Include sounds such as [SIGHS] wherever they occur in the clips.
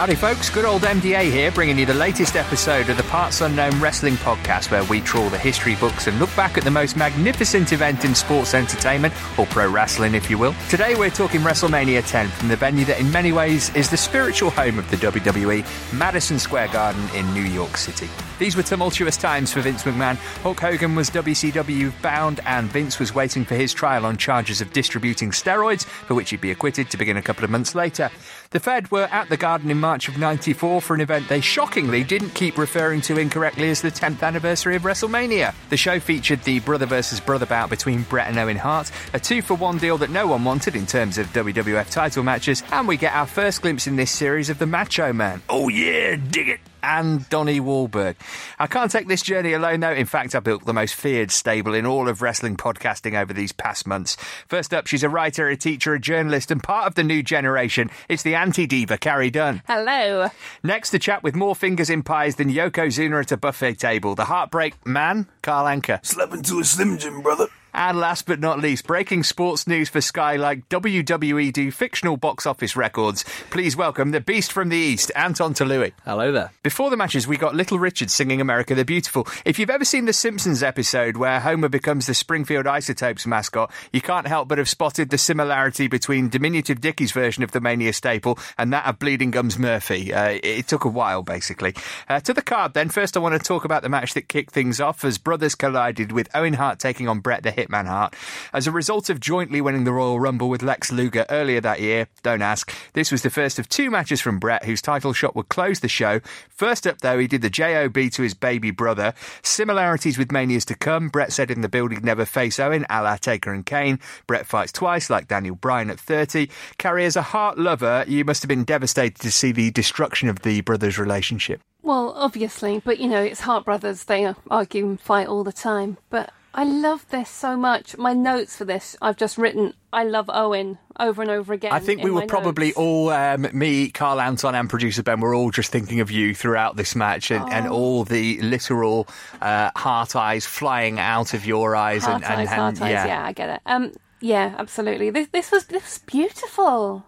Howdy, folks. Good old MDA here, bringing you the latest episode of the Parts Unknown Wrestling Podcast, where we trawl the history books and look back at the most magnificent event in sports entertainment, or pro wrestling, if you will. Today, we're talking WrestleMania 10 from the venue that, in many ways, is the spiritual home of the WWE, Madison Square Garden in New York City. These were tumultuous times for Vince McMahon. Hulk Hogan was WCW bound, and Vince was waiting for his trial on charges of distributing steroids, for which he'd be acquitted to begin a couple of months later. The Fed were at the Garden in March of 94 for an event they shockingly didn't keep referring to incorrectly as the 10th anniversary of WrestleMania. The show featured the brother versus brother bout between Bret and Owen Hart, a two for one deal that no one wanted in terms of WWF title matches, and we get our first glimpse in this series of the Macho Man. Oh yeah, dig it! And Donnie Wahlberg. I can't take this journey alone, though. In fact, I built the most feared stable in all of wrestling podcasting over these past months. First up, she's a writer, a teacher, a journalist, and part of the new generation. It's the anti diva, Carrie Dunn. Hello. Next, the chap with more fingers in pies than Yokozuna at a buffet table, the heartbreak man, Carl Anka. Slept into a Slim Jim, brother. And last but not least, breaking sports news for Sky like WWE do fictional box office records. Please welcome the beast from the East, Anton Toloui. Hello there. Before the matches, we got Little Richard singing America the Beautiful. If you've ever seen the Simpsons episode where Homer becomes the Springfield Isotopes mascot, you can't help but have spotted the similarity between diminutive Dickie's version of the Mania staple and that of Bleeding Gums Murphy. Uh, it took a while, basically. Uh, to the card, then. First, I want to talk about the match that kicked things off as brothers collided with Owen Hart taking on Bret the Hitman Hart. As a result of jointly winning the Royal Rumble with Lex Luger earlier that year, don't ask, this was the first of two matches from Bret, whose title shot would close the show. First up, though, he did the JOB to his baby brother. Similarities with Manias to come. Bret said in the build he'd never face Owen, a la Taker and Kane. Bret fights twice, like Daniel Bryan at 30. Carrie, as a heart lover, you must have been devastated to see the destruction of the brothers' relationship. Well, obviously, but you know, it's Hart Brothers. They argue and fight all the time. But I love this so much. My notes for this, I've just written, I love Owen over and over again. I think we were probably notes. all, um, me, Carl Anton, and producer Ben, were all just thinking of you throughout this match and, and Oh. all the literal uh, heart eyes flying out of your eyes. Heart and, and, eyes, and- heart eyes. Yeah. I get it. Um, yeah, absolutely. This, this was this was beautiful,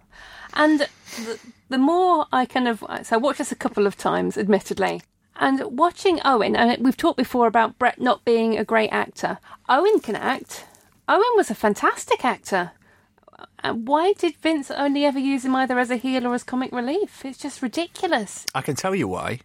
and the, the more I kind of so I watched this a couple of times, admittedly, and watching Owen. And we've talked before about Bret not being a great actor. Owen can act. Owen was a fantastic actor. Uh, Why did Vince only ever use him either as a heel or as comic relief? It's just ridiculous. I can tell you why.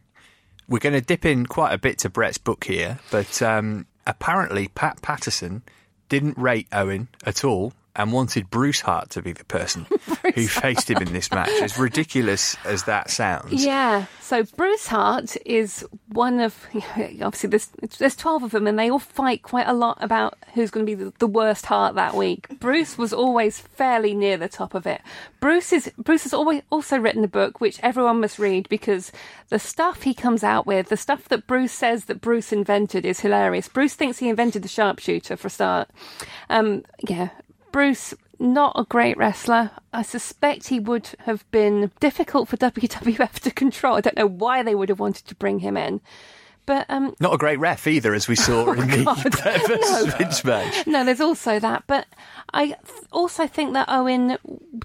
We're going to dip in quite a bit to Bret's book here, but um, apparently Pat Patterson didn't rate Owen at all and wanted Bruce Hart to be the person [LAUGHS] who faced him in this match. As ridiculous as that sounds. Yeah. So Bruce Hart is one of [LAUGHS] obviously there's there's twelve of them, and they all fight quite a lot about who's going to be the, the worst Hart that week. Bruce was always fairly near the top of it. Bruce is Bruce has always also written a book which everyone must read because the stuff he comes out with, the stuff that Bruce says that Bruce invented, is hilarious. Bruce thinks he invented the sharpshooter for a start. Um, yeah. Bruce, not a great wrestler. I suspect he would have been difficult for WWF to control. I don't know why they would have wanted to bring him in. But um, Not a great ref either, as we saw [LAUGHS] in the Oh, God. Bret versus Vince match. no, there's also that. But I th- also think that Owen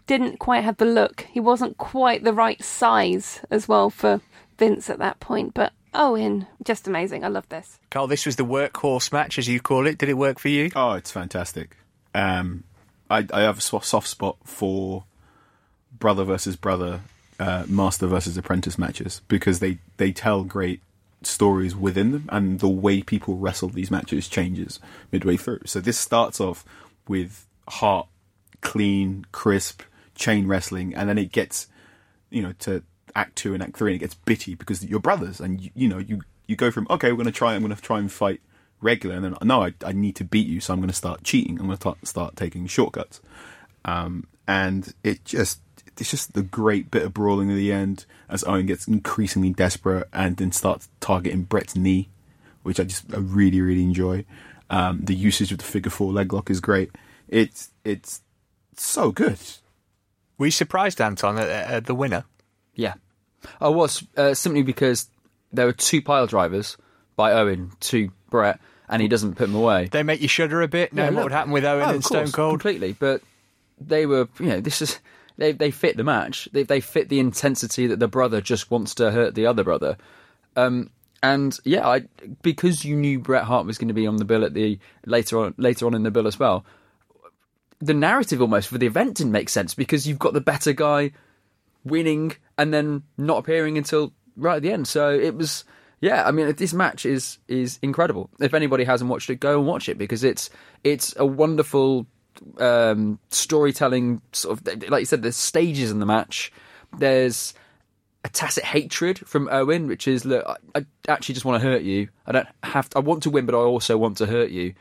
didn't quite have the look. He wasn't quite the right size as well for Vince at that point. But Owen, just amazing. I love this. Carl, this was the workhorse match, as you call it. Did it work for you? Oh, it's fantastic. Um, I, I have a soft spot for brother versus brother, uh, master versus apprentice matches because they, they tell great stories within them, and the way people wrestle these matches changes midway through. So this starts off with hot, clean, crisp chain wrestling, and then it gets, you know, to act two and act three, and it gets bitty because you're brothers, and you, you know you you go from okay, we're going to try, I'm going to try and fight regular, and then no, I, I need to beat you, so I'm going to start cheating. I'm going to start taking shortcuts, um, and it just it's just the great bit of brawling at the end as Owen gets increasingly desperate and then starts targeting Bret's knee, which I just I really really enjoy. Um, the usage of the figure four leg lock is great. It's it's so good. Were you surprised, Anton, at, at the winner? Yeah, I was uh, simply because there were two pile drivers by Owen to Bret, and he doesn't put them away. They make you shudder a bit, knowing Yeah, what would happen with Owen Oh, and of Stone course, Cold. completely. But they were, you know, this is they they fit the match. They they fit the intensity that the brother just wants to hurt the other brother. Um, and yeah, I because you knew Bret Hart was going to be on the bill at the later on later on in the bill as well. The narrative almost for the event didn't make sense because you've got the better guy winning and then not appearing until right at the end. So it was, yeah. I mean, this match is is incredible. If anybody hasn't watched it, go and watch it because it's it's a wonderful um, storytelling sort of like you said. There's stages in the match. There's a tacit hatred from Owen, which is look, I, I actually just want to hurt you. I don't have. To, I want to win, but I also want to hurt you.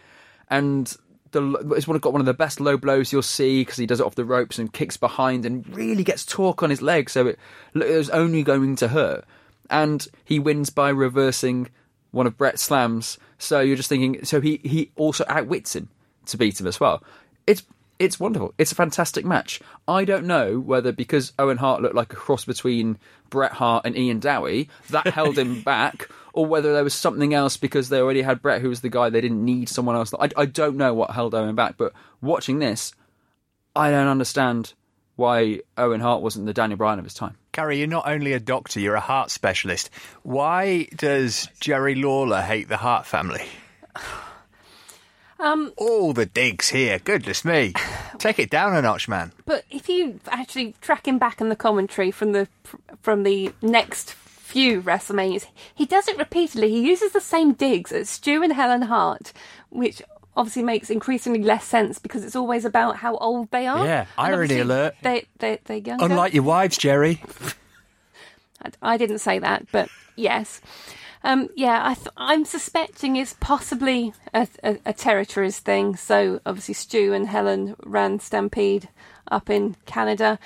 And the it's one got one of the best low blows you'll see because he does it off the ropes and kicks behind and really gets torque on his leg, so it, it was only going to hurt. And he wins by reversing one of Bret's slams. So you're just thinking. So he he also outwits him to beat him as well. It's it's wonderful. It's a fantastic match. I don't know whether because Owen Hart looked like a cross between Bret Hart and Ian Dowie that [LAUGHS] held him back, or whether there was something else because they already had Bret, who was the guy they didn't need someone else. I, I don't know what held Owen back, but watching this, I don't understand why Owen Hart wasn't the Daniel Bryan of his time. Carrie, you're not only a doctor, you're a heart specialist. Why does Jerry Lawler hate the Hart family? [SIGHS] Um, All the digs here. Goodness me. Take it down a notch, man. But if you actually track him back in the commentary from the from the next few WrestleManias, he does it repeatedly. He uses the same digs at Stu and Helen Hart, which obviously makes increasingly less sense because it's always about how old they are. Yeah, And irony alert. They they they're younger. Unlike your wives, Jerry. [LAUGHS] I, I didn't say that, but yes. Um, yeah, I th- I'm suspecting it's possibly a, a, a territories thing. So obviously, Stu and Helen ran Stampede up in Canada.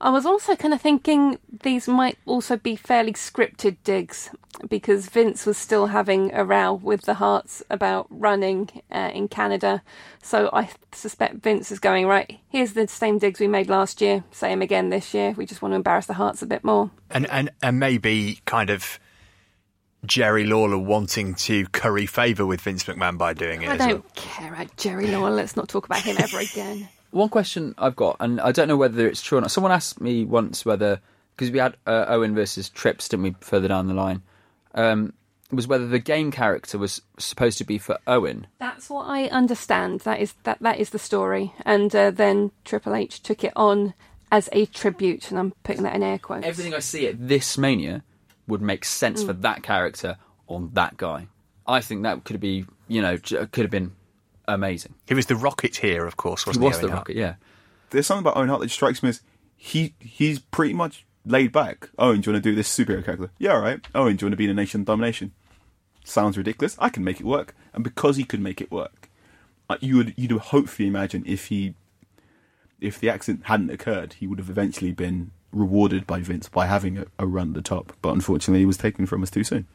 I was also kind of thinking these might also be fairly scripted digs because Vince was still having a row with the Harts about running uh, in Canada. So I suspect Vince is going, right, here's the same digs we made last year, same again this year. We just want to embarrass the Harts a bit more. And, and, and maybe kind of Jerry Lawler wanting to curry favour with Vince McMahon by doing it I as well. don't care about Jerry Lawler. Let's not talk about him ever again. [LAUGHS] One question I've got, and I don't know whether it's true or not. Someone asked me once whether because we had uh, Owen versus Trips, didn't we? Further down the line, um, was whether the game character was supposed to be for Owen. That's what I understand. That is that that is the story. And uh, then Triple H took it on as a tribute, and I'm putting that in air quotes. Everything I see at this Mania would make sense for that character on that guy. I think that could be, you know, could have been amazing. He was the Rocket here, of course, wasn't was he? the Owen Hart? Rocket, yeah. There's something about Owen Hart that strikes me as he he's pretty much laid back. Owen, do you want to do this superhero character? Yeah, all right. Owen, do you want to be in a Nation Domination? Sounds ridiculous. I can make it work, and because he could make it work, uh, you would you'd hopefully imagine if he if the accident hadn't occurred, he would have eventually been rewarded by Vince by having a, a run at the top. But unfortunately, he was taken from us too soon.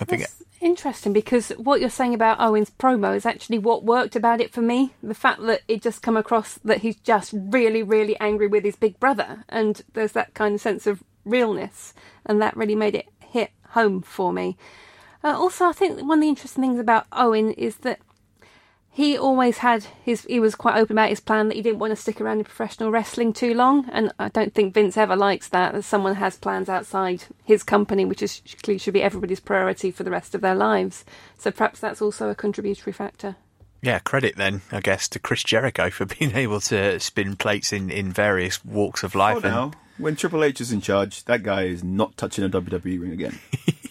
I think That's interesting because what you're saying about Owen's promo is actually what worked about it for me. The fact that it just come across that he's just really, really angry with his big brother, and there's that kind of sense of realness, and that really made it hit home for me. Uh, also, I think one of the interesting things about Owen is that he always had his he was quite open about his plan that he didn't want to stick around in professional wrestling too long and I don't think Vince ever likes that that someone has plans outside his company which is clearly should be everybody's priority for the rest of their lives so perhaps that's also a contributory factor Yeah, credit then, I guess, to Chris Jericho for [LAUGHS] being able to spin plates in, in various walks of Oh, life. and now when Triple H is in charge, that guy is not touching a WWE ring again. [LAUGHS]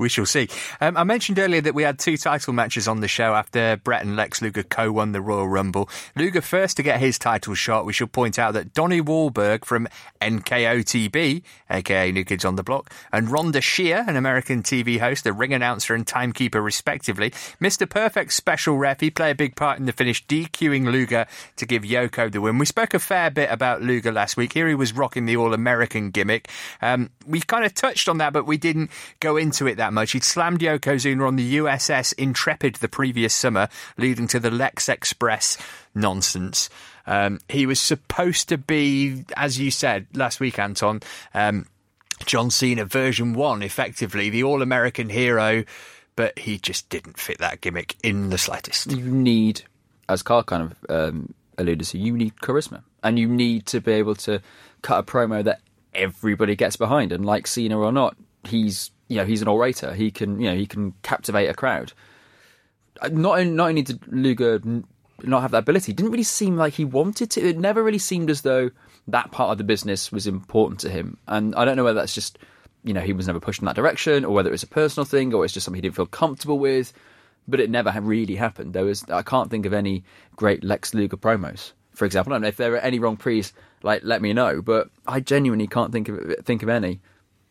We shall see. Um, I mentioned earlier that we had two title matches on the show after Bret and Lex Luger co won the Royal Rumble. Luger first to get his title shot. We should point out that Donnie Wahlberg from NKOTB, aka New Kids on the Block, and Rhonda Shear, an American TV host, a ring announcer and timekeeper respectively, Mr. Perfect special ref, he played a big part in the finish, DQing Luger to give Yoko the win. We spoke a fair bit about Luger last week. Here he was rocking the All American gimmick. Um, we kind of touched on that, but we didn't go into it that much. He'd slammed Yokozuna on the USS Intrepid the previous summer, leading to the Lex Express nonsense. Um, he was supposed to be, as you said last week, Anton, um, John Cena version one, effectively, the all American hero, but he just didn't fit that gimmick in the slightest. You need, as Carl kind of um, alluded to, you need charisma. And you need to be able to cut a promo that everybody gets behind. And like Cena or not, he's you know he's an orator. He can you know he can captivate a crowd. Uh, Not not only did Luger not have that ability, it didn't really seem like he wanted to. It never really seemed as though that part of the business was important to him. And I don't know whether that's just you know he was never pushed in that direction, or whether it was a personal thing, or it's just something he didn't feel comfortable with. But it never really happened. There was I can't think of any great Lex Luger promos, for example. I don't know if there are any wrong pre's. Like, let me know. But I genuinely can't think of think of any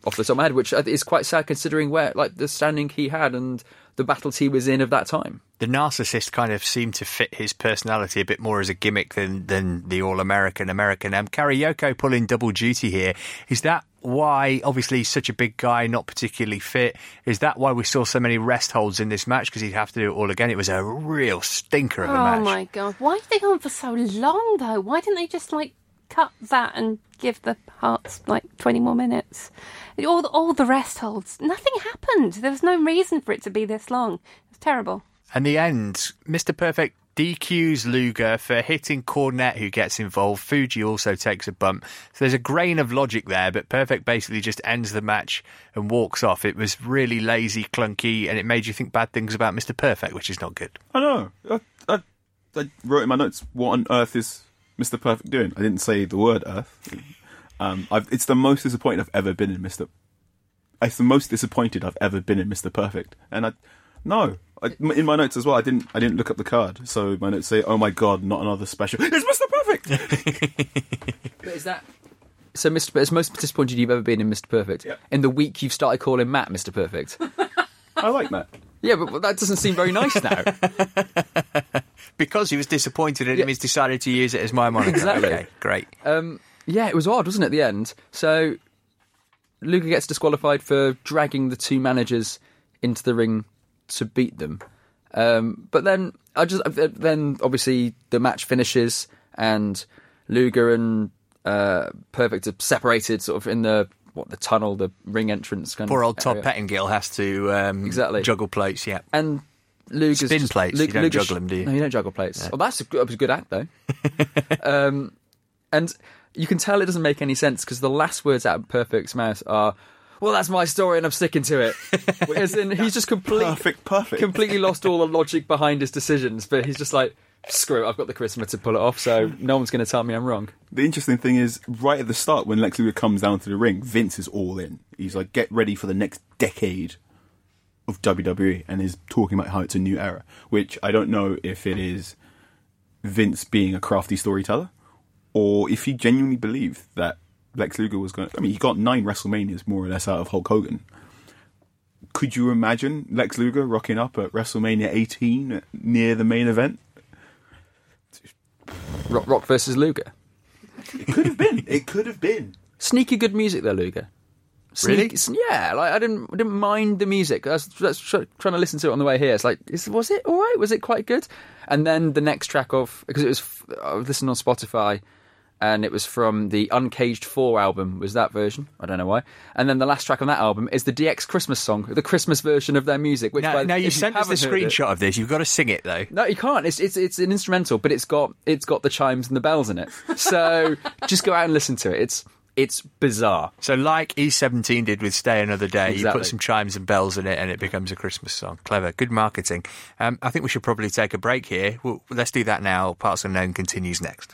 off the top of my head, which is quite sad considering where like the standing he had and the battles he was in of that time. The narcissist kind of seemed to fit his personality a bit more as a gimmick than than the all American American. Um, Karaoke pulling double duty here. Is that why? Obviously, he's such a big guy, not particularly fit. Is that why we saw so many rest holds in this match? Because he'd have to do it all again. It was a real stinker of a Oh match. Oh my god! Why did they go on for so long though? Why didn't they just like cut that and give the Harts like twenty more minutes? All the, all the rest holds, nothing happened. There was no reason for it to be this long. It was terrible. And the end, Mr. Perfect DQs Luger for hitting Cornette, who gets involved. Fuji also takes a bump. So there's a grain of logic there, but Perfect basically just ends the match and walks off. It was really lazy, clunky, and it made you think bad things about Mr. Perfect, which is not good. I know. I, I, I wrote in my notes, what on earth is Mr. Perfect doing? I didn't say the word earth. Um, I've, it's the most disappointed I've ever been in Mr. It's the most disappointed I've ever been in Mr. Perfect. And I, no, I, in my notes as well, I didn't, I didn't look up the card. So my notes say, oh my god, not another special. It's Mr. Perfect! [LAUGHS] But is that so, Mr. It's most disappointed you've ever been in Mr. Perfect? Yeah. In the week you've started calling Matt Mr. Perfect. [LAUGHS] I like that. Yeah, but that doesn't seem very nice now. [LAUGHS] Because he was disappointed in him, he's decided to use it as my moniker. Exactly. Okay, great. Um, yeah, it was odd, wasn't it? At the end, so Luger gets disqualified for dragging the two managers into the ring to beat them. Um, but then I just then obviously the match finishes and Luger and uh, Perfect are separated, sort of in the what the tunnel, the ring entrance. Kind Poor old Todd area. Pettengill has to um, Exactly. juggle plates, yeah. And Luger's Spin just- plates, Lu- you don't Luger's- juggle 'em, do you? No, you don't juggle plates. Well, that's a, that was a good act though. [LAUGHS] um, and you can tell it doesn't make any sense because the last words out of Perfect's mouth are, "Well, that's my story, and I'm sticking to it." [LAUGHS] As in, he's just completely Perfect, perfect. completely lost all the logic behind his decisions, but he's just like, "Screw it, I've got the charisma to pull it off, so no one's going to tell me I'm wrong." The interesting thing is, right at the start, when Lex Luger comes down to the ring, Vince is all in. He's like, get ready for the next decade of WWE, and is talking about how it's a new era. Which I don't know if it is Vince being a crafty storyteller, or if he genuinely believed that Lex Luger was going. I mean, he got nine WrestleManias more or less out of Hulk Hogan. Could you imagine Lex Luger rocking up at WrestleMania 18 near the main event? Rock, Rock versus Luger. It could have been. It could have been. Sneaky good music there, Luger. Really? Yeah, like I didn't I didn't mind the music. I was, was trying to listen to it on the way here. It's like, is, was it all right? Was it quite good? And then the next track of because it was f- uh, I was listening on Spotify, and it was from the Uncaged Four album. Was that version? I don't know why. And then the last track on that album is the DX Christmas song, the Christmas version of their music. Which Now, by- now you sent us the haven't it- screenshot of this. You've got to sing it though. no, you can't. It's it's it's an instrumental, but it's got it's got the chimes and the bells in it. So [LAUGHS] just go out and listen to it. It's it's bizarre. So, like E17 did with Stay Another Day, you put some chimes and bells in it and it becomes a Christmas song. Clever. Good marketing. Um, I think we should probably take a break here. Well, let's do that now. Parts Unknown continues next.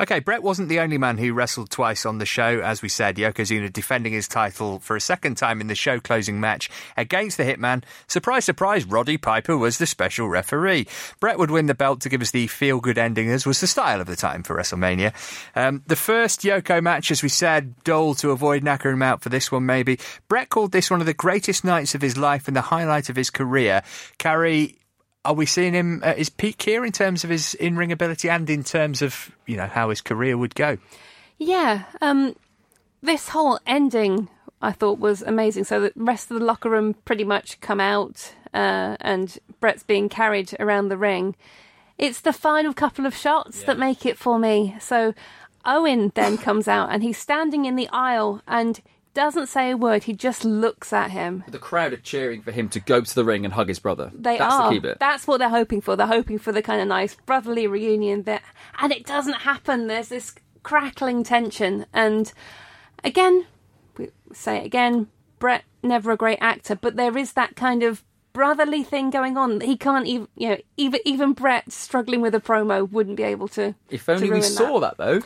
Okay, Bret wasn't the only man who wrestled twice on the show. As we said, Yokozuna defending his title for a second time in the show closing match against the Hitman. Surprise, surprise, Roddy Piper was the special referee. Bret would win the belt to give us the feel good ending, as was the style of the time for WrestleMania. Um, the first Yoko match, as we said, dull to avoid knackering him out for this one, maybe. Bret called this one of the greatest nights of his life and the highlight of his career. Carrie, are we seeing him at his peak here in terms of his in ring ability and in terms of you know how his career would go? Yeah, um, this whole ending I thought was amazing. So the rest of the locker room pretty much come out, uh, and Bret's being carried around the ring. It's the final couple of shots that make it for me. So Owen then comes out and he's standing in the aisle and doesn't say a word. He just looks at him. The crowd are cheering for him to go to the ring and hug his brother. They That's are. the key bit. That's what they're hoping for. They're hoping for the kind of nice brotherly reunion bit, and it doesn't happen. There's this crackling tension, and again, we say it again. Bret never a great actor, but there is that kind of brotherly thing going on. He can't even, you know, even even Bret struggling with a promo wouldn't be able to. If only to we saw that, though.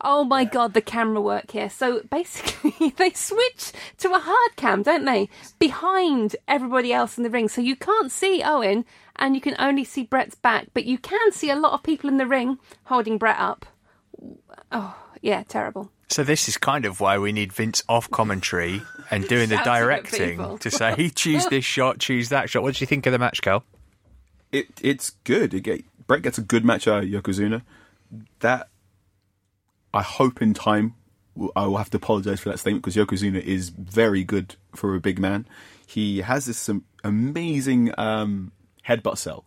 Oh my god, the camera work here. So basically, [LAUGHS] they switch to a hard cam, don't they? Behind everybody else in the ring. So you can't see Owen and you can only see Bret's back, but you can see a lot of people in the ring holding Bret up. Oh, yeah, terrible. So this is kind of why we need Vince off commentary and [LAUGHS] doing the directing to say, he choose this [LAUGHS] shot, choose that shot. What do you think of the match, Cal? It it's good. It get, Bret gets a good match out of Yokozuna. That I hope in time I will have to apologize for that statement because Yokozuna is very good for a big man. He has this amazing um, headbutt sell.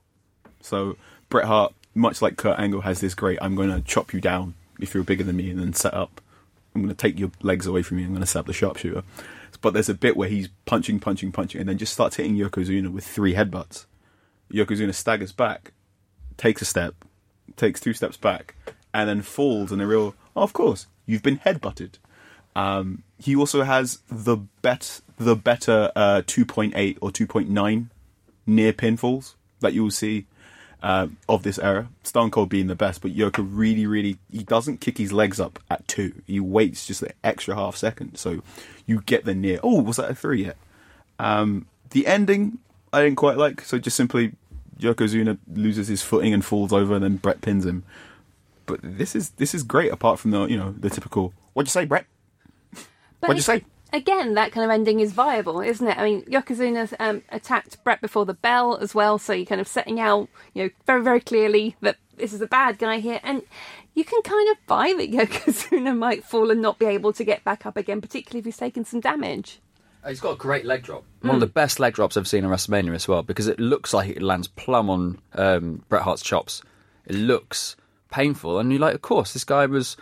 So Bret Hart, much like Kurt Angle, has this great "I'm going to chop you down if you're bigger than me and then set up. I'm going to take your legs away from you. I'm going to set up the sharpshooter." But there's a bit where he's punching, punching, punching, and then just starts hitting Yokozuna with three headbutts. Yokozuna staggers back, takes a step, takes two steps back, and then falls in a real. Of course, you've been headbutted. Um, he also has the bet the better uh, 2.8 or 2.9 near pinfalls that you will see uh, of this era. Stone Cold being the best, but Yoko really, really he doesn't kick his legs up at two. He waits just an extra half second, so you get the near. Oh, was that a three yet? Um, the ending I didn't quite like, so just simply Yokozuna loses his footing and falls over, and then Bret pins him. But this is this is great. Apart from the you know the typical what'd you say, Bret? But What'd you say? Again, that kind of ending is viable, isn't it? I mean, Yokozuna um, attacked Bret before the bell as well, so you're kind of setting out, you know, very, very clearly that this is a bad guy here, and you can kind of buy that [LAUGHS] Yokozuna might fall and not be able to get back up again, particularly if he's taken some damage. He's got a great leg drop. One of the best leg drops I've seen in WrestleMania as well, because it looks like it lands plumb on um, Bret Hart's chops. It looks painful, and you're like, of course, this guy was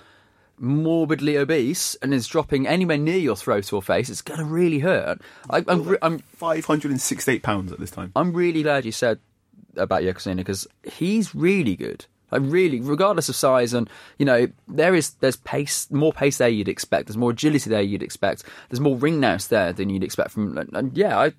morbidly obese and is dropping anywhere near your throat or face. It's going to really hurt. I, I'm, re- I'm, and sixty-eight pounds at this time. I'm really glad you said about Yokozuna because he's really good. Like really, regardless of size, and you know, there is there's pace, more pace there you'd expect. There's more agility there you'd expect. There's more ring nous there than you'd expect from. Yeah, I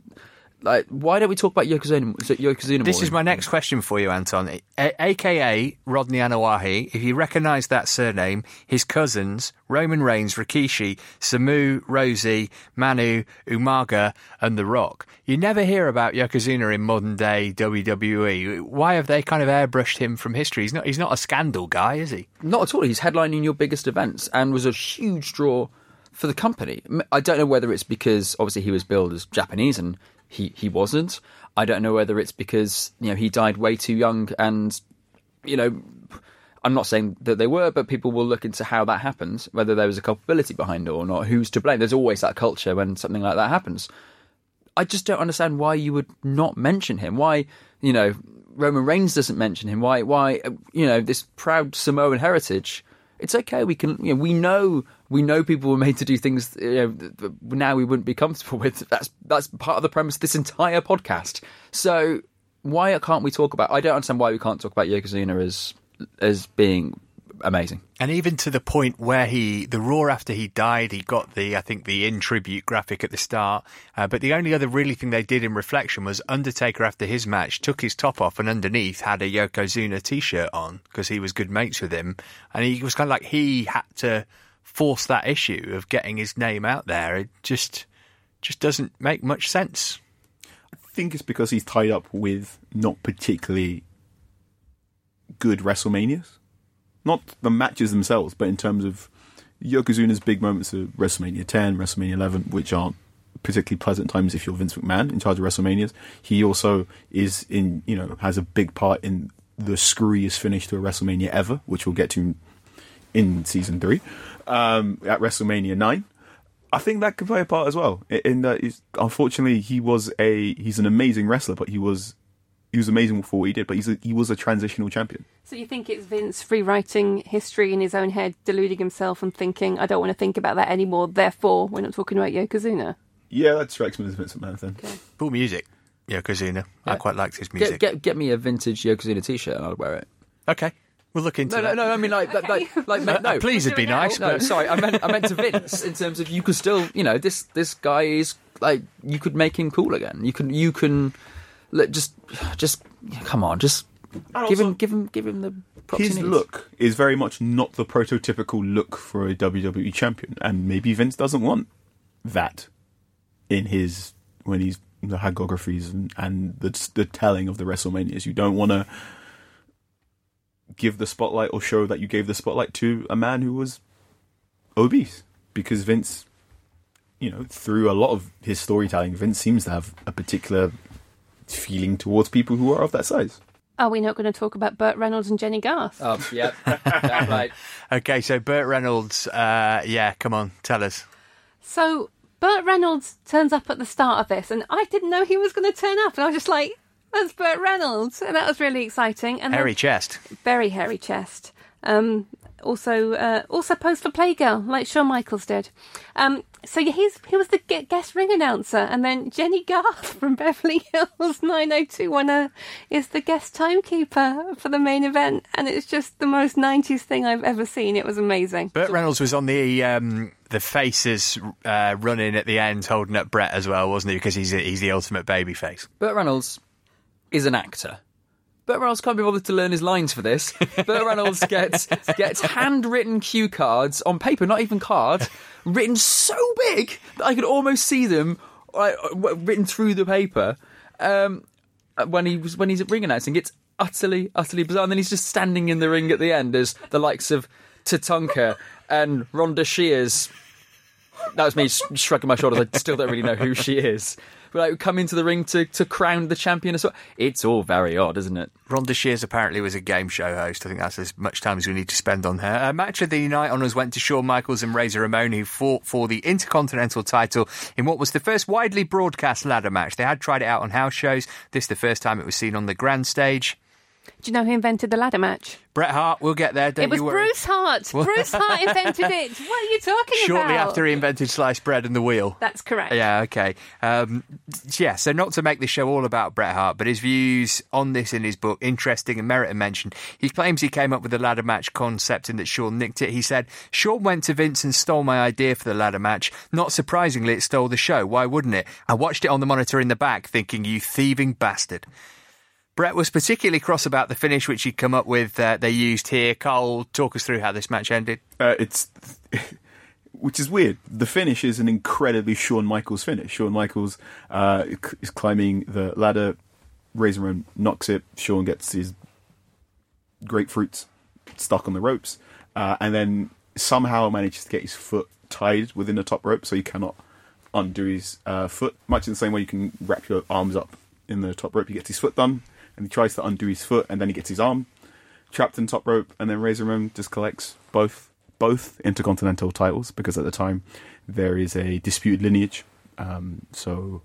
like. Why don't we talk about Yokozuna? Yokozuna This is my next question for you, Anton. A- AKA Rodney Anoa'i. If you recognise that surname, his cousins, Roman Reigns, Rikishi, Samu, Rosie, Manu, Umaga, and The Rock. You never hear about Yokozuna in modern day WWE. Why have they kind of airbrushed him from history? He's not, he's not a scandal guy, is he? Not at all. He's headlining your biggest events and was a huge draw for the company. I don't know whether it's because obviously he was billed as Japanese and he, he wasn't. I don't know whether it's because you know he died way too young and you know I'm not saying that they were, but people will look into how that happens, whether there was a culpability behind it or not. Who's to blame? There's always that culture when something like that happens. I just don't understand why you would not mention him. Why, you know, Roman Reigns doesn't mention him. Why, why, you know, this proud Samoan heritage. It's okay. We can, you know, we know, we know people were made to do things. You know, that- now we wouldn't be comfortable with. That's that's part of the premise of this entire podcast. So why can't we talk about? I don't understand why we can't talk about Yokozuna as as being amazing. And even to the point where he, the Raw after he died, he got the, I think, the in tribute graphic at the start. Uh, but the only other really thing they did in reflection was Undertaker after his match took his top off and underneath had a Yokozuna t-shirt on because he was good mates with him. And he was kind of like he had to force that issue of getting his name out there. It just, just doesn't make much sense. I think it's because he's tied up with not particularly good WrestleManias. Not the matches themselves, but in terms of Yokozuna's big moments of WrestleMania 10, WrestleMania 11, which aren't particularly pleasant times if you're Vince McMahon in charge of WrestleManias. He also is in, you know, has a big part in the screwiest finish to a WrestleMania ever, which we'll get to in season three, um, at WrestleMania 9. I think that could play a part as well. In that, he's, unfortunately, he was a he's an amazing wrestler, but he was he was amazing for what he did. But he's a, he was a transitional champion. So you think it's Vince rewriting history in his own head, deluding himself and thinking, I don't want to think about that anymore, therefore we're not talking about Yokozuna? Yeah, that strikes me as Vince McMahon then. Okay. Cool music, Yokozuna. I quite liked his Get, music. get get me a vintage Yokozuna t-shirt and I'll wear it. Okay, we'll look into No, no, that. no. I mean, like, like, like, like Uh, no. [LAUGHS] please, it'd be nice. No, but- sorry, I meant I meant to Vince in terms of you could still, you know, this this guy is like you could make him cool again. You can you can let just just come on, just give him give him give him the props he His needs. look is very much not the prototypical look for a WWE champion, and maybe Vince doesn't want that in his when he's the hagiographies and, and the the telling of the WrestleManias. You don't want to give the spotlight or show that you gave the spotlight to a man who was obese because Vince, you know, through a lot of his storytelling, Vince seems to have a particular feeling towards people who are of that size. Are we not going to talk about Burt Reynolds and Jennie Garth? Oh, yeah, [LAUGHS] yeah, right. [LAUGHS] Okay, so Burt Reynolds, uh, yeah, come on, tell us. So Burt Reynolds turns up at the start of this, and I didn't know he was going to turn up, and I was just like, "That's Burt Reynolds," and that was really exciting. And then- Hairy chest. very hairy chest. Um, also, uh, also posed for Playgirl, like Shawn Michaels did. Um, so yeah, he's he was the guest ring announcer, and then Jennie Garth [LAUGHS] from Beverly Hills 90210 is the guest timekeeper for the main event, and it's just the most 90s thing I've ever seen. It was amazing. Burt Reynolds was on the um, the faces uh, running at the end, holding up Bret as well, wasn't he? Because he's he's the ultimate baby face. Burt Reynolds is an actor. Burt Reynolds can't be bothered to learn his lines for this. [LAUGHS] Burt Reynolds gets gets handwritten cue cards on paper, not even cards, written so big that I could almost see them like, written through the paper. Um, when he was when he's ring announcing, it's utterly utterly bizarre. And then he's just standing in the ring at the end as the likes of Tatanka and Rhonda Shears that was me shrugging my shoulders. I still don't really know who she is. Like, come into the ring to, to crown the champion as well. It's all very odd, isn't it? Rhonda Shears apparently was a game show host. I think that's as much time as we need to spend on her. A match of the night honours went to Shawn Michaels and Razor Ramon, who fought for the Intercontinental title in what was the first widely broadcast ladder match. They had tried it out on house shows. This the first time it was seen on the grand stage. Do you know who invented the ladder match? Bret Hart, we'll get there. Don't it was. Bruce Hart. [LAUGHS] Bruce Hart invented it. What are you talking Shortly about? Shortly after he invented sliced bread and the wheel. That's correct. Yeah, okay. Um, yeah, so not to make the show all about Bret Hart, but his views on this in his book, interesting and merit a mention. He claims he came up with the ladder match concept and that Shawn nicked it. He said, Shawn went to Vince and stole my idea for the ladder match. Not surprisingly, it stole the show. Why wouldn't it? I watched it on the monitor in the back thinking, you thieving bastard. Bret was particularly cross about the finish which he'd come up with. Uh, they used here. Carl, talk us through how this match ended. Uh, it's [LAUGHS] which is weird. The finish is an incredibly Shawn Michaels finish. Shawn Michaels uh, is climbing the ladder, Razor Ramon knocks it. Shawn gets his grapefruits stuck on the ropes, uh, and then somehow manages to get his foot tied within the top rope, so he cannot undo his uh, foot. Much in the same way you can wrap your arms up in the top rope. He gets his foot done, and he tries to undo his foot, and then he gets his arm trapped in top rope, and then Razor Ramon just collects both both intercontinental titles because at the time there is a disputed lineage. Um, so,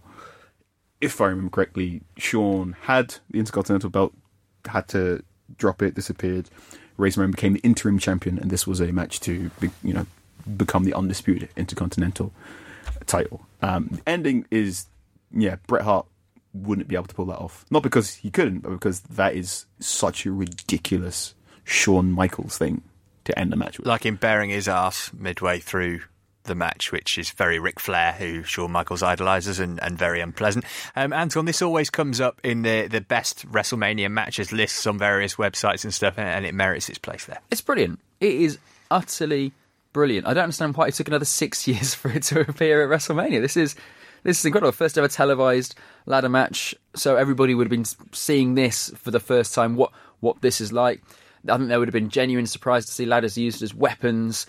if I remember correctly, Shawn had the intercontinental belt, had to drop it, disappeared. Razor Ramon became the interim champion, and this was a match to be, you know become the undisputed intercontinental title. Um, the ending is yeah, Bret Hart wouldn't be able to pull that off. Not because he couldn't, but because that is such a ridiculous Shawn Michaels thing to end the match with. Like him baring his ass midway through the match, which is very Ric Flair, who Shawn Michaels idolises, and, and very unpleasant. Um, Anton, this always comes up in the, the best WrestleMania matches lists on various websites and stuff, and, and it merits its place there. It's brilliant. It is utterly brilliant. I don't understand why it took another six [LAUGHS] years for it to appear at WrestleMania. This is this is incredible. First ever televised ladder match, so everybody would have been seeing this for the first time. What what this is like. I think there would have been genuine surprise to see ladders used as weapons.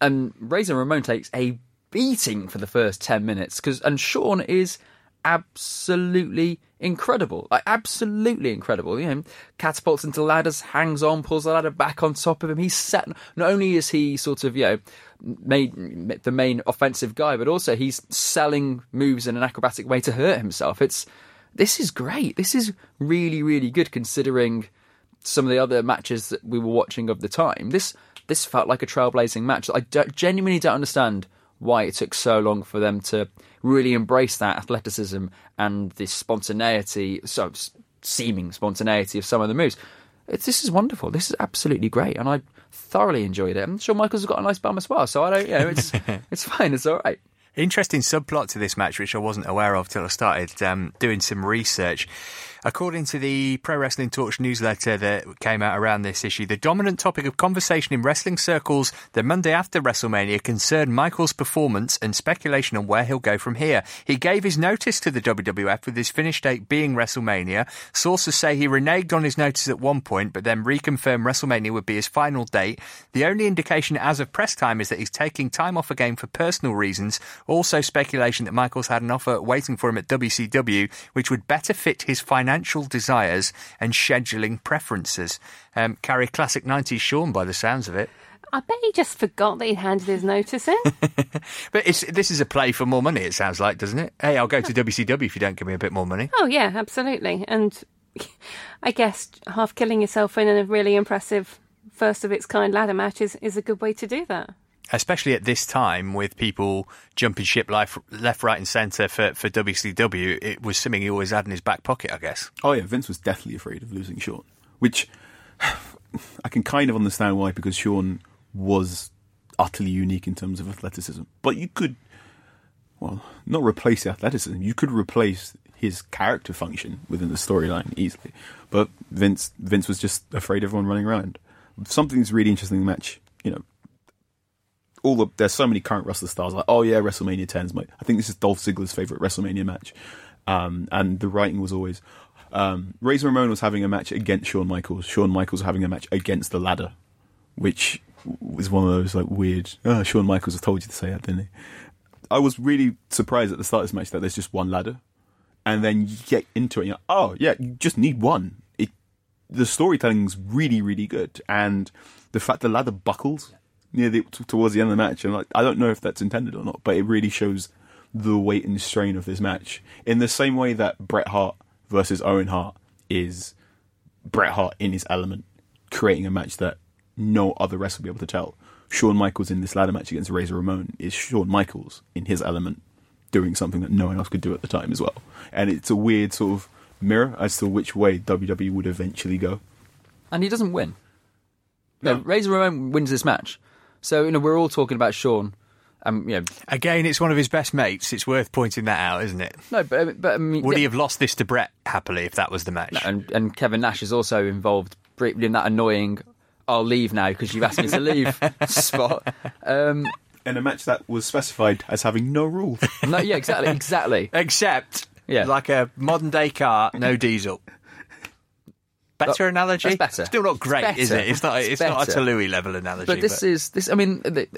And Razor Ramon takes a beating for the first ten minutes because and Shawn is absolutely incredible, like absolutely incredible. You know, catapults into ladders, hangs on, pulls the ladder back on top of him. He's set. Not only is he sort of you know made the main offensive guy, but also he's selling moves in an acrobatic way to hurt himself. It's this is great. This is really really good considering some of the other matches that we were watching of the time. This this felt like a trailblazing match. I don't, genuinely don't understand why it took so long for them to really embrace that athleticism and the spontaneity, so seeming spontaneity of some of the moves. It's, this is wonderful. This is absolutely great, and I thoroughly enjoyed it. I'm sure Michaels got a nice bum as well, so I don't, you know, it's [LAUGHS] it's fine. It's all right. Interesting subplot to this match, which I wasn't aware of till I started um, doing some research. According to the Pro Wrestling Torch newsletter that came out around this issue, the dominant topic of conversation in wrestling circles the Monday after WrestleMania concerned Michaels' performance and speculation on where he'll go from here. He gave his notice to the WWF with his finish date being WrestleMania. Sources say he reneged on his notice at one point, but then reconfirmed WrestleMania would be his final date. The only indication as of press time is that he's taking time off again for personal reasons. Also, speculation that Michaels had an offer waiting for him at WCW, which would better fit his financial desires and scheduling preferences. Um, Carrie, classic 90s Shawn by the sounds of it. I bet he just forgot that he'd handed his notice in. [LAUGHS] But it's, this is a play for more money, it sounds like, doesn't it? Hey, I'll go to [LAUGHS] WCW if you don't give me a bit more money. oh, yeah, absolutely. And [LAUGHS] I guess half killing yourself in a really impressive first of its kind ladder match is, is a good way to do that. Especially at this time with people jumping ship left, left right, and centre for, for WCW, it was something he always had in his back pocket, I guess. Oh yeah, Vince was deathly afraid of losing Shawn, which [SIGHS] I can kind of understand why because Shawn was utterly unique in terms of athleticism. But you could, well, not replace athleticism. You could replace his character function within the storyline easily. But Vince, Vince was just afraid of everyone running around. Something's really interesting in the match. You know, all the there's so many current wrestler stars like oh yeah WrestleMania 10 is my I think this is Dolph Ziggler's favorite WrestleMania match, um, and the writing was always um, Razor Ramon was having a match against Shawn Michaels. Shawn Michaels having a match against the ladder, which was one of those like weird. Oh, Shawn Michaels has told you to say that, didn't he? I was really surprised at the start of this match that there's just one ladder, and then you get into it. And you're like, oh yeah, you just need one. It the storytelling's really really good, and the fact the ladder buckles near the t- towards the end of the match, and like I don't know if that's intended or not, but it really shows the weight and strain of this match in the same way that Bret Hart versus Owen Hart is Bret Hart in his element, creating a match that no other wrestler will be able to tell. Shawn Michaels in this ladder match against Razor Ramon is Shawn Michaels in his element, doing something that no one else could do at the time as well. And it's a weird sort of mirror as to which way WWE would eventually go. and he doesn't win. No. No, Razor Ramon wins this match. So you know we're all talking about Shawn. Um, you know, Again, it's one of his best mates. It's worth pointing that out, isn't it? no, but but I mean, Would yeah, he have lost this to Bret happily if that was the match? and and Kevin Nash is also involved briefly in that annoying. I'll leave now because you've asked me to leave [LAUGHS] spot. Um, In a match that was specified as having no rules. no, yeah, exactly, exactly. Except, Yeah. like a modern day car, no diesel. Better analogy? that's better. Still not great, is it? It's not. It's, It's not a better. Level analogy. But this is this. I mean, the,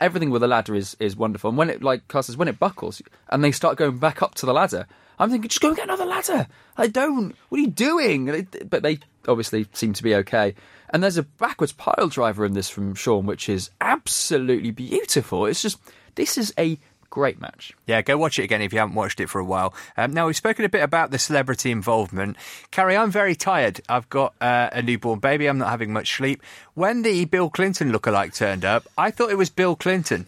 everything with the ladder is is wonderful. And when it like Carl says, when it buckles and they start going back up to the ladder, I'm thinking, just go and get another ladder. I don't. What are you doing? But they obviously seem to be okay. And there's a backwards pile driver in this from Shawn, which is absolutely beautiful. It's just this is a great match. Yeah, go watch it again if you haven't watched it for a while. Um, now, we've spoken a bit about the celebrity involvement. Carrie, I'm very tired. I've got uh, a newborn baby. I'm not having much sleep. When the Bill Clinton lookalike turned up, I thought it was Bill Clinton.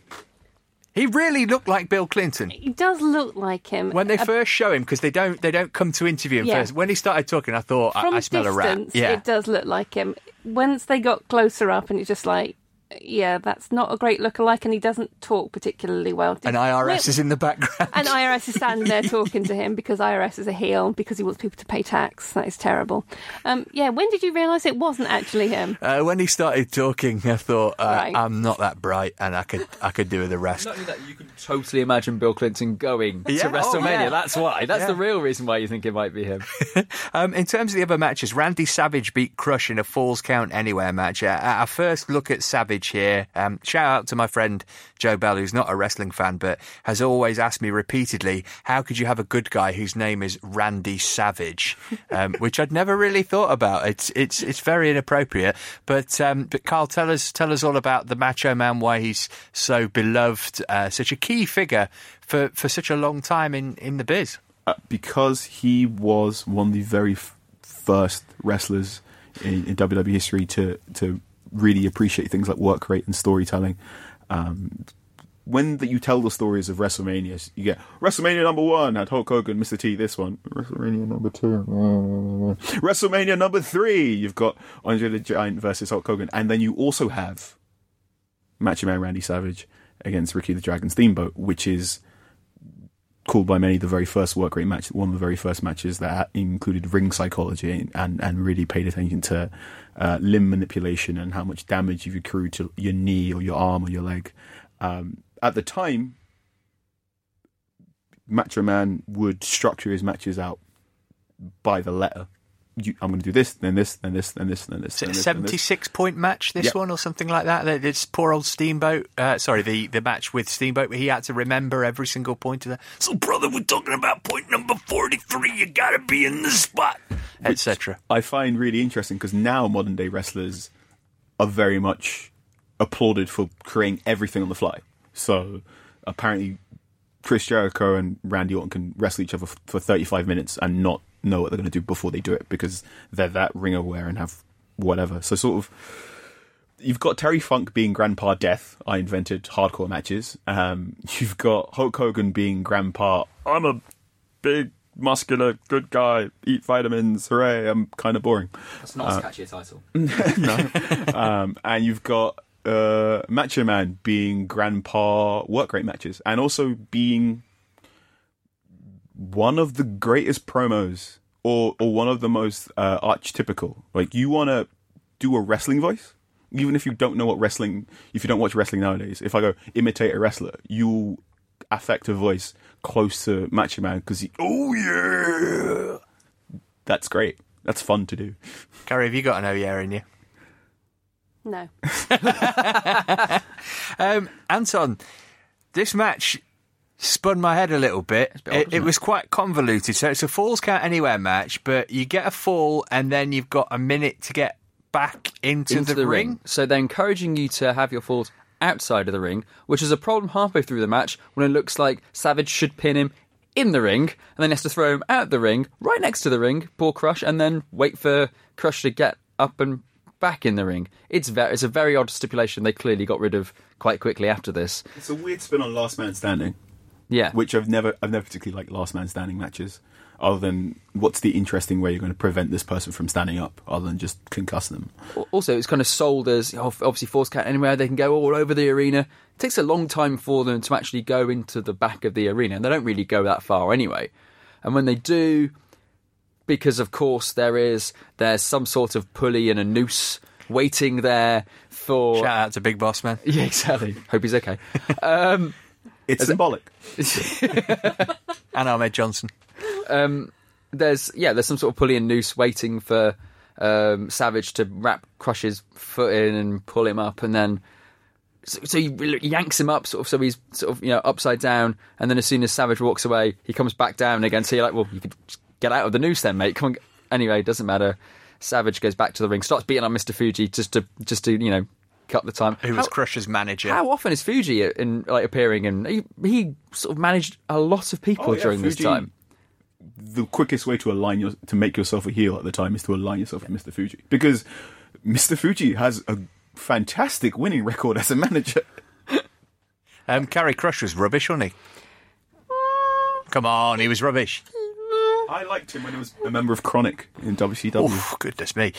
He really looked like Bill Clinton. He does look like him. When they Uh, first show him, because they don't they don't come to interview him Yeah. first. When he started talking, I thought I, from I smell distance, a rat. Yeah, it does look like him. Once they got closer up, and it's just like, yeah, that's not a great lookalike, and he doesn't talk particularly well. and IRS is in the background. And IRS is standing there [LAUGHS] talking to him because IRS is a heel because he wants people to pay tax. That is terrible. Um, yeah, when did you realise it wasn't actually him? Uh, when he started talking, I thought uh, Right. I'm not that bright, and I could I could do the rest. Not only that, you could totally imagine Bill Clinton going Yeah, to oh, WrestleMania. yeah. That's why. That's Yeah. the real reason why you think it might be him. [LAUGHS] Um, in terms of the other matches, Randy Savage beat Crush in a Falls Count Anywhere match. Uh, our first look at Savage here. Um, shout out to my friend Joe Bell, who's not a wrestling fan, but has always asked me repeatedly, how could you have a good guy whose name is Randy Savage? [LAUGHS] Um, which I'd never really thought about. It's it's it's very inappropriate. But um, but Carl, tell us tell us all about the Macho Man, why he's so beloved, uh, such a key figure for, for such a long time in, in the biz. uh, because he was one of the very f- first wrestlers in, in WWE history to to really appreciate things like work rate and storytelling. Um, when that you tell the stories of WrestleMania, you get WrestleMania number one had Hulk Hogan, Mr. T. This one, WrestleMania number two, WrestleMania number three, you've got Andre the Giant versus Hulk Hogan, and then you also have Macho Man Randy Savage against Ricky the Dragon Steamboat, which is called by many the very first work rate match, one of the very first matches that included ring psychology and, and really paid attention to uh, limb manipulation and how much damage you've accrued to your knee or your arm or your leg. Um, at the time, Macho Man would structure his matches out by the letter. You, I'm going to do this, then this, then this, then this, then this. Then this, then this. 76 point match, this Yep. one, or something like that? That It's poor old Steamboat. Uh, sorry, the, the match with Steamboat, he had to remember every single point of that. So, brother, we're talking about point number 43. You got to be in the spot, etc. I find really interesting because now modern day wrestlers are very much applauded for creating everything on the fly. So apparently, Chris Jericho and Randy Orton can wrestle each other for 35 minutes and not know what they're going to do before they do it because they're that ring aware and have whatever. So sort of. You've got Terry Funk being Grandpa Death. I invented hardcore matches. Um, [LAUGHS] you've got Hulk Hogan being Grandpa. I'm a big, muscular, good guy. Eat vitamins. Hooray! I'm kind of boring. That's not as catchy a title. [LAUGHS] um, and you've got uh, Macho Man being grandpa work rate matches, and also being one of the greatest promos, or or one of the most uh, archetypical. Like you want to do a wrestling voice, even if you don't know what wrestling, if you don't watch wrestling nowadays. If I go imitate a wrestler, you affect a voice close to Macho Man because oh yeah, that's great. That's fun to do. Carrie, have you got an oh yeah in you? No. [LAUGHS] Um, Anton, this match spun my head a little bit. bit odd, it, wasn't it it? was quite convoluted. So it's a falls count anywhere match, but you get a fall and then you've got a minute to get back into, into the, ring. So they're encouraging you to have your falls outside of the ring, which is a problem halfway through the match when it looks like Savage should pin him in the ring, and then he has to throw him out the ring, right next to the ring, poor Crush, and then wait for Crush to get up and back in the ring. It's very, it's a very odd stipulation. They clearly got rid of quite quickly after this. It's a weird spin on Last Man Standing. Yeah, which I've never I've never particularly liked last man standing matches. Other than what's the interesting way you're going to prevent this person from standing up, other than just concuss them. also it's kind of sold as oh, obviously falls count anywhere they can go all over the arena it takes a long time for them to actually go into the back of the arena and they don't really go that far anyway and when they do because of course there is there's some sort of pulley and a noose waiting there for Shout out to Big Boss Man. [LAUGHS] yeah exactly hope he's okay [LAUGHS] um, It's symbolic. [LAUGHS] And Ahmed Johnson. there's yeah, there's some sort of pulley and noose waiting for um, Savage to wrap Crush's foot in and pull him up, and then so, so he yanks him up, sort of, so he's sort of you know upside down, and then as soon as Savage walks away, he comes back down again. So you're like, well, you could just get out of the noose then, mate. Come on. Anyway, doesn't matter. Savage goes back to the ring, starts beating on Mr. Fuji just to just to you know cut the time. Who was How- Crusher's manager. how often is Fuji in like appearing? And he, he sort of managed a lot of people Oh, yeah, during this time. The quickest way to align your to make yourself a heel at the time is to align yourself with Mr. Fuji because Mr. Fuji has a fantastic winning record as a manager. [LAUGHS] Um, Carrie Crush was rubbish, wasn't he? Come on, he was rubbish. I liked him when he was a member of Kronik in WCW, Oof, goodness me.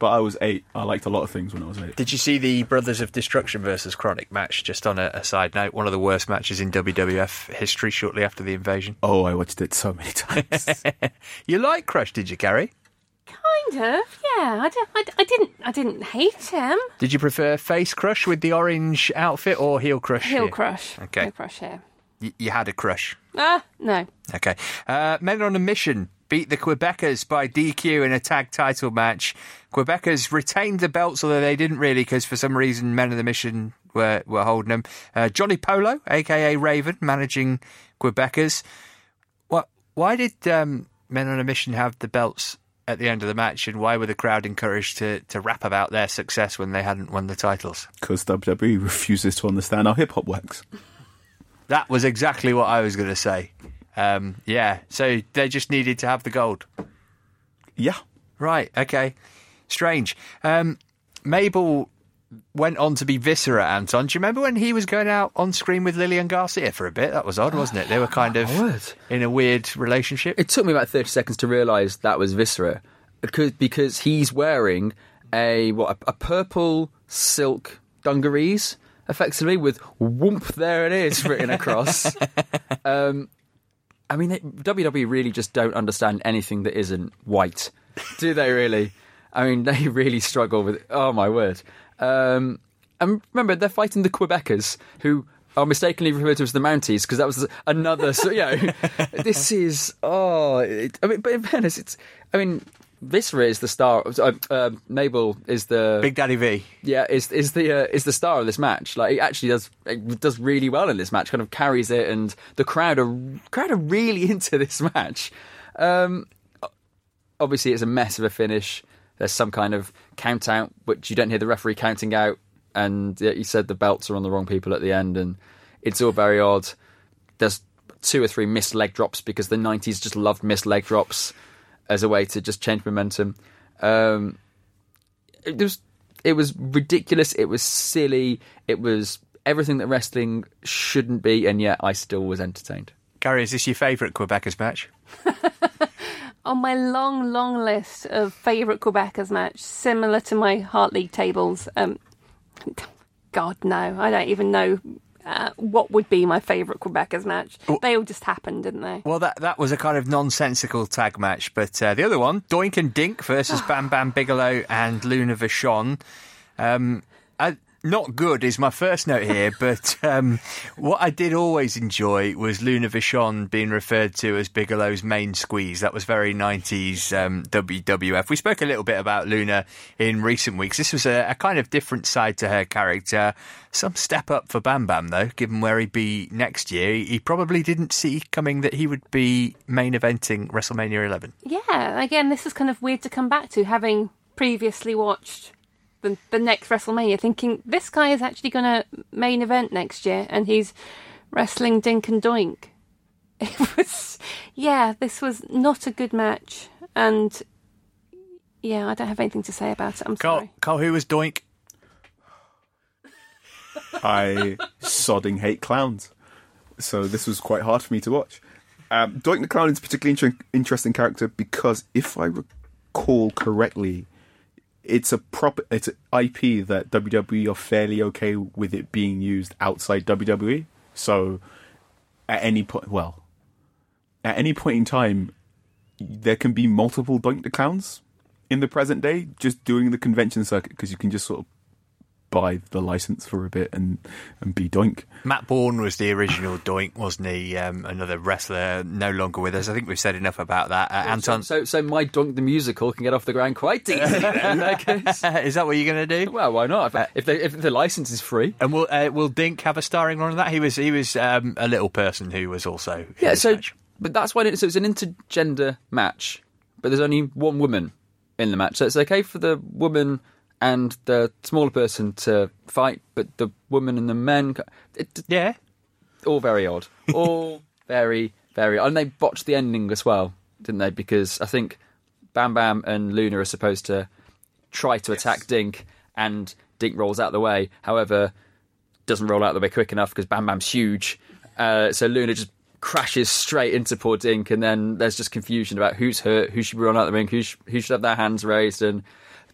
But I was eight. I liked a lot of things when I was eight. Did you see the Brothers of Destruction versus Kronik match? Just on a, a side note, one of the worst matches in WWF history shortly after the invasion. Oh, I watched it so many times. [LAUGHS] You like Crush, did you, Carrie? Kind of, yeah. I, I, I didn't, I didn't hate him. Did you prefer Face Crush with the orange outfit or Heel Crush? Heel here? crush. Okay. Heel crush here. Y- you had a crush. Ah, no. Okay. Uh, Men on a Mission beat the Quebecers by DQ in a tag title match. Quebecers retained the belts, although they didn't really, because for some reason Men on the Mission were, were holding them. Uh, Johnny Polo, aka Raven, managing Quebecers. What? Why did um, Men on a Mission have the belts at the end of the match, and why were the crowd encouraged to, to rap about their success when they hadn't won the titles? Because WWE refuses to understand how hip hop works. That was exactly what I was going to say. Um, yeah, so they just needed to have the gold. Yeah. Right, okay. Strange. Um, Mabel went on to be Viscera, Anton. Do you remember when he was going out on screen with Lillian Garcia for a bit? That was odd, wasn't it? They were kind of Word. in a weird relationship. It took me about 30 seconds to realise that was Viscera because, because he's wearing a what a, a purple silk dungarees, effectively, with whoomp, there it is written across. [LAUGHS] um, I mean, they, WWE really just don't understand anything that isn't white, [LAUGHS] do they really? I mean, [LAUGHS] they really struggle with Oh, my word. Um, and remember, they're fighting the Quebecers, who are mistakenly referred to as the Mounties, because that was another. So, you know, [LAUGHS] this is. Oh, it, I mean, but in fairness, it's. I mean, Viscera is the star. Uh, uh, Mabel is the Big Daddy V. yeah, is is the uh, is the star of this match. Like, it actually does it does really well in this match. Kind of carries it, and the crowd are crowd are really [LAUGHS] into this match. Um, obviously, it's a mess of a finish. There's some kind of count out, which you don't hear the referee counting out, and yeah, he said the belts are on the wrong people at the end, and it's all very odd. There's two or three missed leg drops because the '90s just loved missed leg drops as a way to just change momentum. Um, it was it was ridiculous. It was silly. It was everything that wrestling shouldn't be, and yet I still was entertained. Carrie, is this your favourite Quebecers match? [LAUGHS] On my long, long list of favourite Quebecers match, similar to my Hart League tables, um, God, no, I don't even know uh, what would be my favourite Quebecers match. They all just happened, didn't they? Well, that that was a kind of nonsensical tag match, but uh, the other one, Doink and Dink versus [SIGHS] Bam Bam Bigelow and Luna Vachon. Um, I, not good is my first note here, [LAUGHS] but um, what I did always enjoy was Luna Vachon being referred to as Bigelow's main squeeze. That was very 90s um, WWF. We spoke a little bit about Luna in recent weeks. This was a, a kind of different side to her character. Some step up for Bam Bam, though, given where he'd be next year. He, he probably didn't see coming that he would be main eventing WrestleMania 11. Yeah, again, this is kind of weird to come back to, having previously watched the, the next WrestleMania, thinking this guy is actually going to main event next year, and he's wrestling Dink and Doink. [LAUGHS] It was, yeah, this was not a good match, and yeah, I don't have anything to say about it. I'm Carl, sorry. Carl who was Doink? [LAUGHS] I sodding hate clowns, so this was quite hard for me to watch. Um, Doink the Clown is a particularly inter- interesting character because, if I recall correctly, it's a proper it's an IP that WWE are fairly okay with it being used outside WWE. So, at any point, well, at any point in time, there can be multiple Doink the Clowns in the present day, just doing the convention circuit because you can just sort of buy the license for a bit and and be Doink. Matt Borne was the original Doink, wasn't he? Um, another wrestler, no longer with us. I think we've said enough about that. Uh, Anton, So, so my Dunk the musical can get off the ground quite easily. then, I [LAUGHS] guess. is that what you're going to do? Well, why not? If, if, they, if the license is free. And will uh, will Dink have a starring role in that? He was he was um, a little person who was also Yeah, so match. but that's why it, so it's an intergender match, but there's only one woman in the match, so it's okay for the woman and the smaller person to fight, but the woman and the men, it, yeah. all very odd, [LAUGHS] all very very, odd. and they botched the ending as well, didn't they? Because I think Bam Bam and Luna are supposed to try to attack Dink, and Dink rolls out of the way. However, doesn't roll out of the way quick enough because Bam Bam's huge. Uh, so Luna just crashes straight into poor Dink, and then there's just confusion about who's hurt, who should be run out of the ring, who, sh- who should have their hands raised, and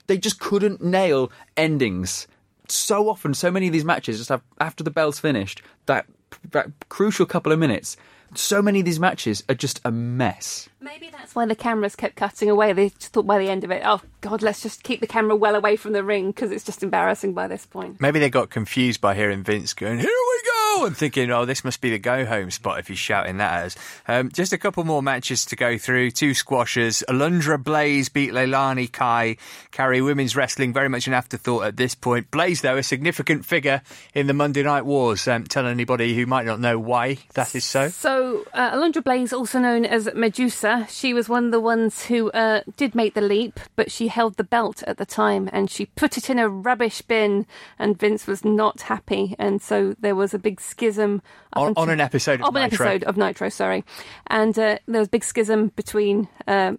they just couldn't nail endings. So often, so many of these matches just have after the bell's finished that that crucial couple of minutes. So many of these matches are just a mess. Maybe that's why the cameras kept cutting away. They just thought by the end of it, oh God, let's just keep the camera well away from the ring because it's just embarrassing by this point. Maybe they got confused by hearing Vince going, "Here we go," and thinking, "Oh, this must be the go-home spot if he's shouting that at us." Um, just a couple more matches to go through. Two squashers. Alundra Blaze beat Leilani Kai. Carrie women's wrestling very much an afterthought at this point. Blaze, though, a significant figure in the Monday Night Wars. Um, tell anybody who might not know why that is so. So, uh, Alundra Blaze, also known as Medusa, she was one of the ones who uh, did make the leap, but she held the belt at the time and she put it in a rubbish bin, and Vince was not happy, and so there was a big schism On, until- on an episode of on an Nitro. episode of Nitro, sorry, and uh, there was a big schism between. Um,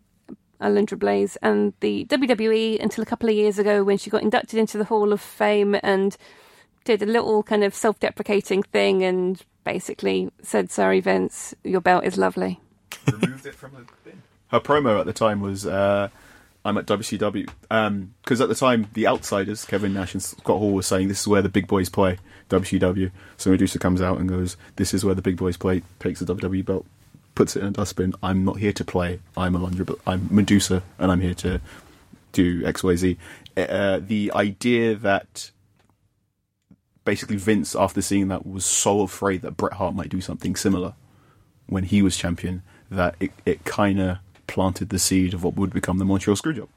Alundra Blaze and the WWE until a couple of years ago when she got inducted into the Hall of Fame and did a little kind of self deprecating thing and basically said, Sorry, Vince, your belt is lovely. [LAUGHS] removed it from the bin. Her promo at the time was, uh, "I'm at WCW," because at the time the Outsiders, Kevin Nash and Scott Hall, were saying this is where the big boys play WCW. So Medusa comes out and goes, "This is where the big boys play." Takes the WWE belt, puts it in a dustbin. I'm not here to play. I'm Alundra, but I'm Medusa, and I'm here to do X, Y, Z. Uh, the idea that basically Vince, after seeing that, was so afraid that Bret Hart might do something similar when he was champion that it, it kind of planted the seed of what would become the Montreal Screwjob.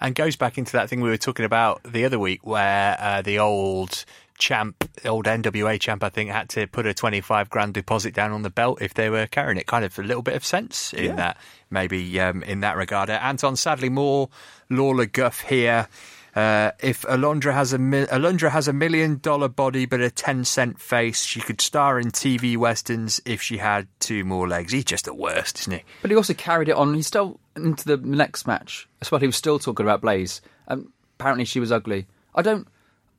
And goes back into that thing we were talking about the other week where uh, the old champ, old NWA champ, I think, had to put a 25 grand deposit down on the belt if they were carrying it. Kind of a little bit of sense in Yeah. that, maybe um, in that regard. Uh, Anton, sadly, more Lawler guff here. Uh, if Alundra has a mi- Alundra has a million dollar body but a ten cent face, she could star in TV westerns if she had two more legs. He's just the worst, isn't he? But he also carried it on. He still into the next match as well. He was still talking about Blaze. Apparently, she was ugly. I don't.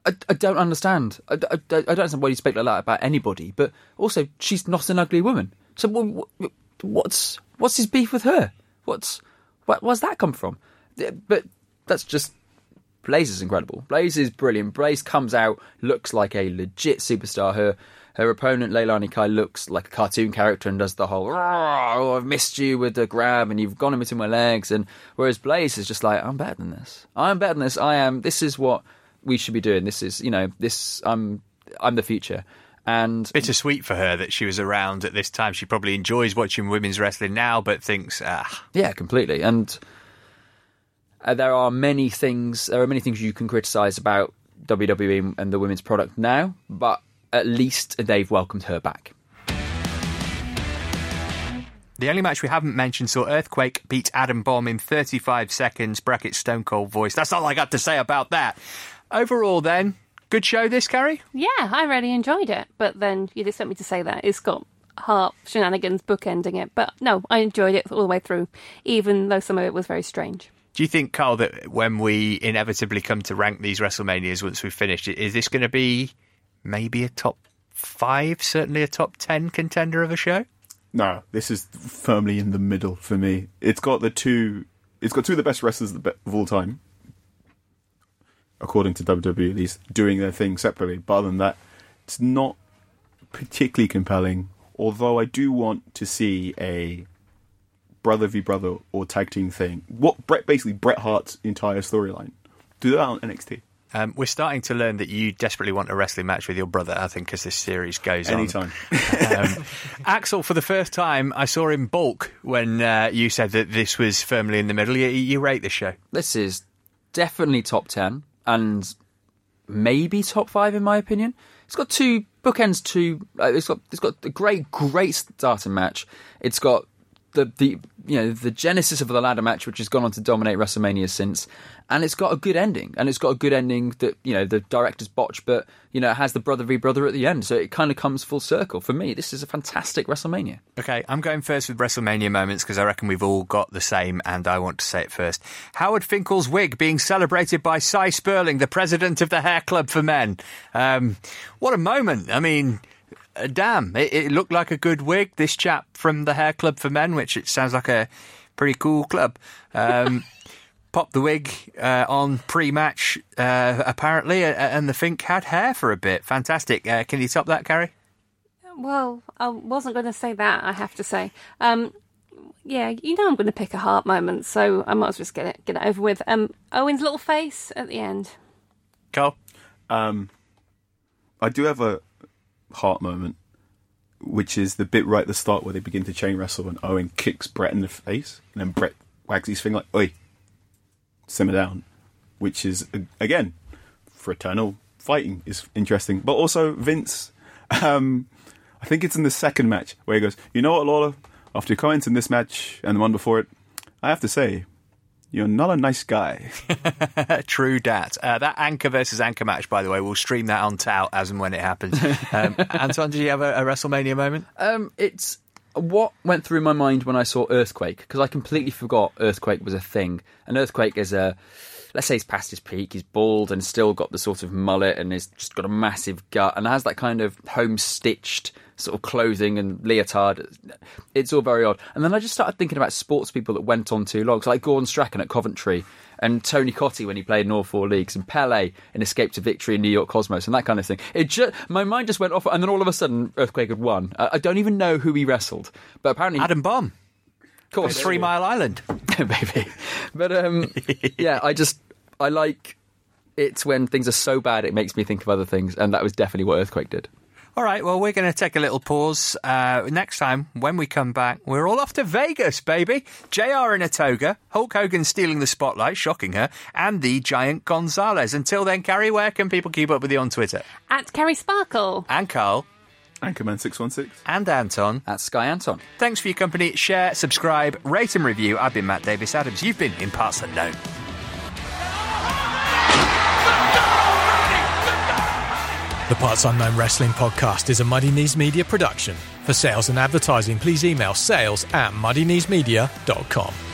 I, I don't understand. I, I, I don't understand why you speak like that about anybody. But also, she's not an ugly woman. So wh- wh- what's what's his beef with her? What's what, where's that come from? But that's just Blaze is incredible. Blaze is brilliant. Blaze comes out, looks like a legit superstar. Her her opponent Leilani Kai looks like a cartoon character and does the whole "Oh, I've missed you with the grab and you've gone in between my legs. And whereas Blaze is just like I'm better than this. I'm better than this. I am. This is what we should be doing. This is you know this. I'm I'm the future. And Bittersweet for her that she was around at this time. She probably enjoys watching women's wrestling now, but thinks, ah, Yeah, completely. And uh, there are many things. There are many things you can criticize about WWE and the women's product now, but at least they've welcomed her back. The only match we haven't mentioned saw Earthquake beat Adam Bomb in 35 seconds, bracket Stone Cold voice. That's all I got to say about that. Overall, then, good show this, Carrie? Yeah, I really enjoyed it. But then you'd expect me to say that. It's got Hart shenanigans bookending it. But no, I enjoyed it all the way through, even though some of it was very strange. Do you think, Carl, that when we inevitably come to rank these WrestleManias once we've finished, is this going to be maybe a top five, certainly a top 10 contender of a show? No, this is firmly in the middle for me. It's got the two. It's got two of the best wrestlers of all time, according to WWE at least, doing their thing separately. But other than that, it's not particularly compelling. Although I do want to see a brother v brother or tag team thing. What Bret basically Bret Hart's entire storyline. Do that on NXT Um, we're starting to learn that you desperately want a wrestling match with your brother, I think, as this series goes on. anytime. [LAUGHS] Um, Axel, for the first time, I saw him bulk when uh, you said that this was firmly in the middle. You, you rate the show. This is definitely top 10 and maybe top 5 in my opinion. It's got two bookends to uh, it's got it's got a great great starting match. It's got the the you know the genesis of the ladder match, which has gone on to dominate WrestleMania since, and it's got a good ending, and it's got a good ending that you know the director's botch, but you know it has the brother v brother at the end, so it kind of comes full circle. For me, this is a fantastic WrestleMania. Okay, I'm going first with WrestleMania moments because I reckon we've all got the same, and I want to say it first. Howard Finkel's wig being celebrated by Sy Sperling, the president of the Hair Club for Men. Um, what a moment! I mean. Uh, damn, it, it, looked like a good wig. This chap from the Hair Club for Men, which it sounds like a pretty cool club, um, [LAUGHS] popped the wig uh, on pre-match uh, apparently, and the Fink had hair for a bit. Fantastic. Uh, can you top that, Carrie? Well, I wasn't going to say that. I have to say. Um, yeah, you know I'm going to pick a Hart moment, so I might as well just get it get it over with. Um, Owen's little face at the end. Carl, um, I do have a Hart moment, which is the bit right at the start where they begin to chain wrestle and Owen kicks Bret in the face, and then Bret wags his finger like, "Oi, simmer down," which is again fraternal fighting is interesting, but also Vince. Um, I think it's in the second match where he goes, "You know what, Lawler? After your comments in this match and the one before it, I have to say, you're not a nice guy. [LAUGHS] True dat. Uh, that Anka versus Anka match, by the way, we'll stream that on Tout as and when it happens. [LAUGHS] Um, Anton, did you have a, a WrestleMania moment? Um, it's what went through my mind when I saw Earthquake because I completely forgot Earthquake was a thing. And Earthquake is a let's say he's past his peak, he's bald and still got the sort of mullet and he's just got a massive gut and has that kind of home stitched sort of clothing and leotard. It's all very odd. And then I just started thinking about sports people that went on too long, so like Gordon Strachan at Coventry and Tony Cottee when he played in all four leagues, and Pele in Escape to Victory in New York Cosmos, and that kind of thing. It just, my mind just went off, and then all of a sudden, Earthquake had won. I, I don't even know who he wrestled, but apparently Adam Bomb. Of course, Three Mile Island, [LAUGHS] maybe. But um, [LAUGHS] yeah, I just I like it's when things are so bad it makes me think of other things, and that was definitely what Earthquake did. All right, well, we're going to take a little pause. Uh, next time, when we come back, we're all off to Vegas, baby. JR in a toga, Hulk Hogan stealing the spotlight, shocking her, and the giant Gonzalez. Until then, Carrie, where can people keep up with you on Twitter? At Carrie Sparkle. And Carl. Anchorman616. And Anton. At Sky Anton. Thanks for your company. Share, subscribe, rate and review. I've been Matt Davies Adams. You've been in Parts Unknown. The Parts Unknown Wrestling Podcast is a Muddy Knees Media production. For sales and advertising, please email sales at muddykneesmedia.com.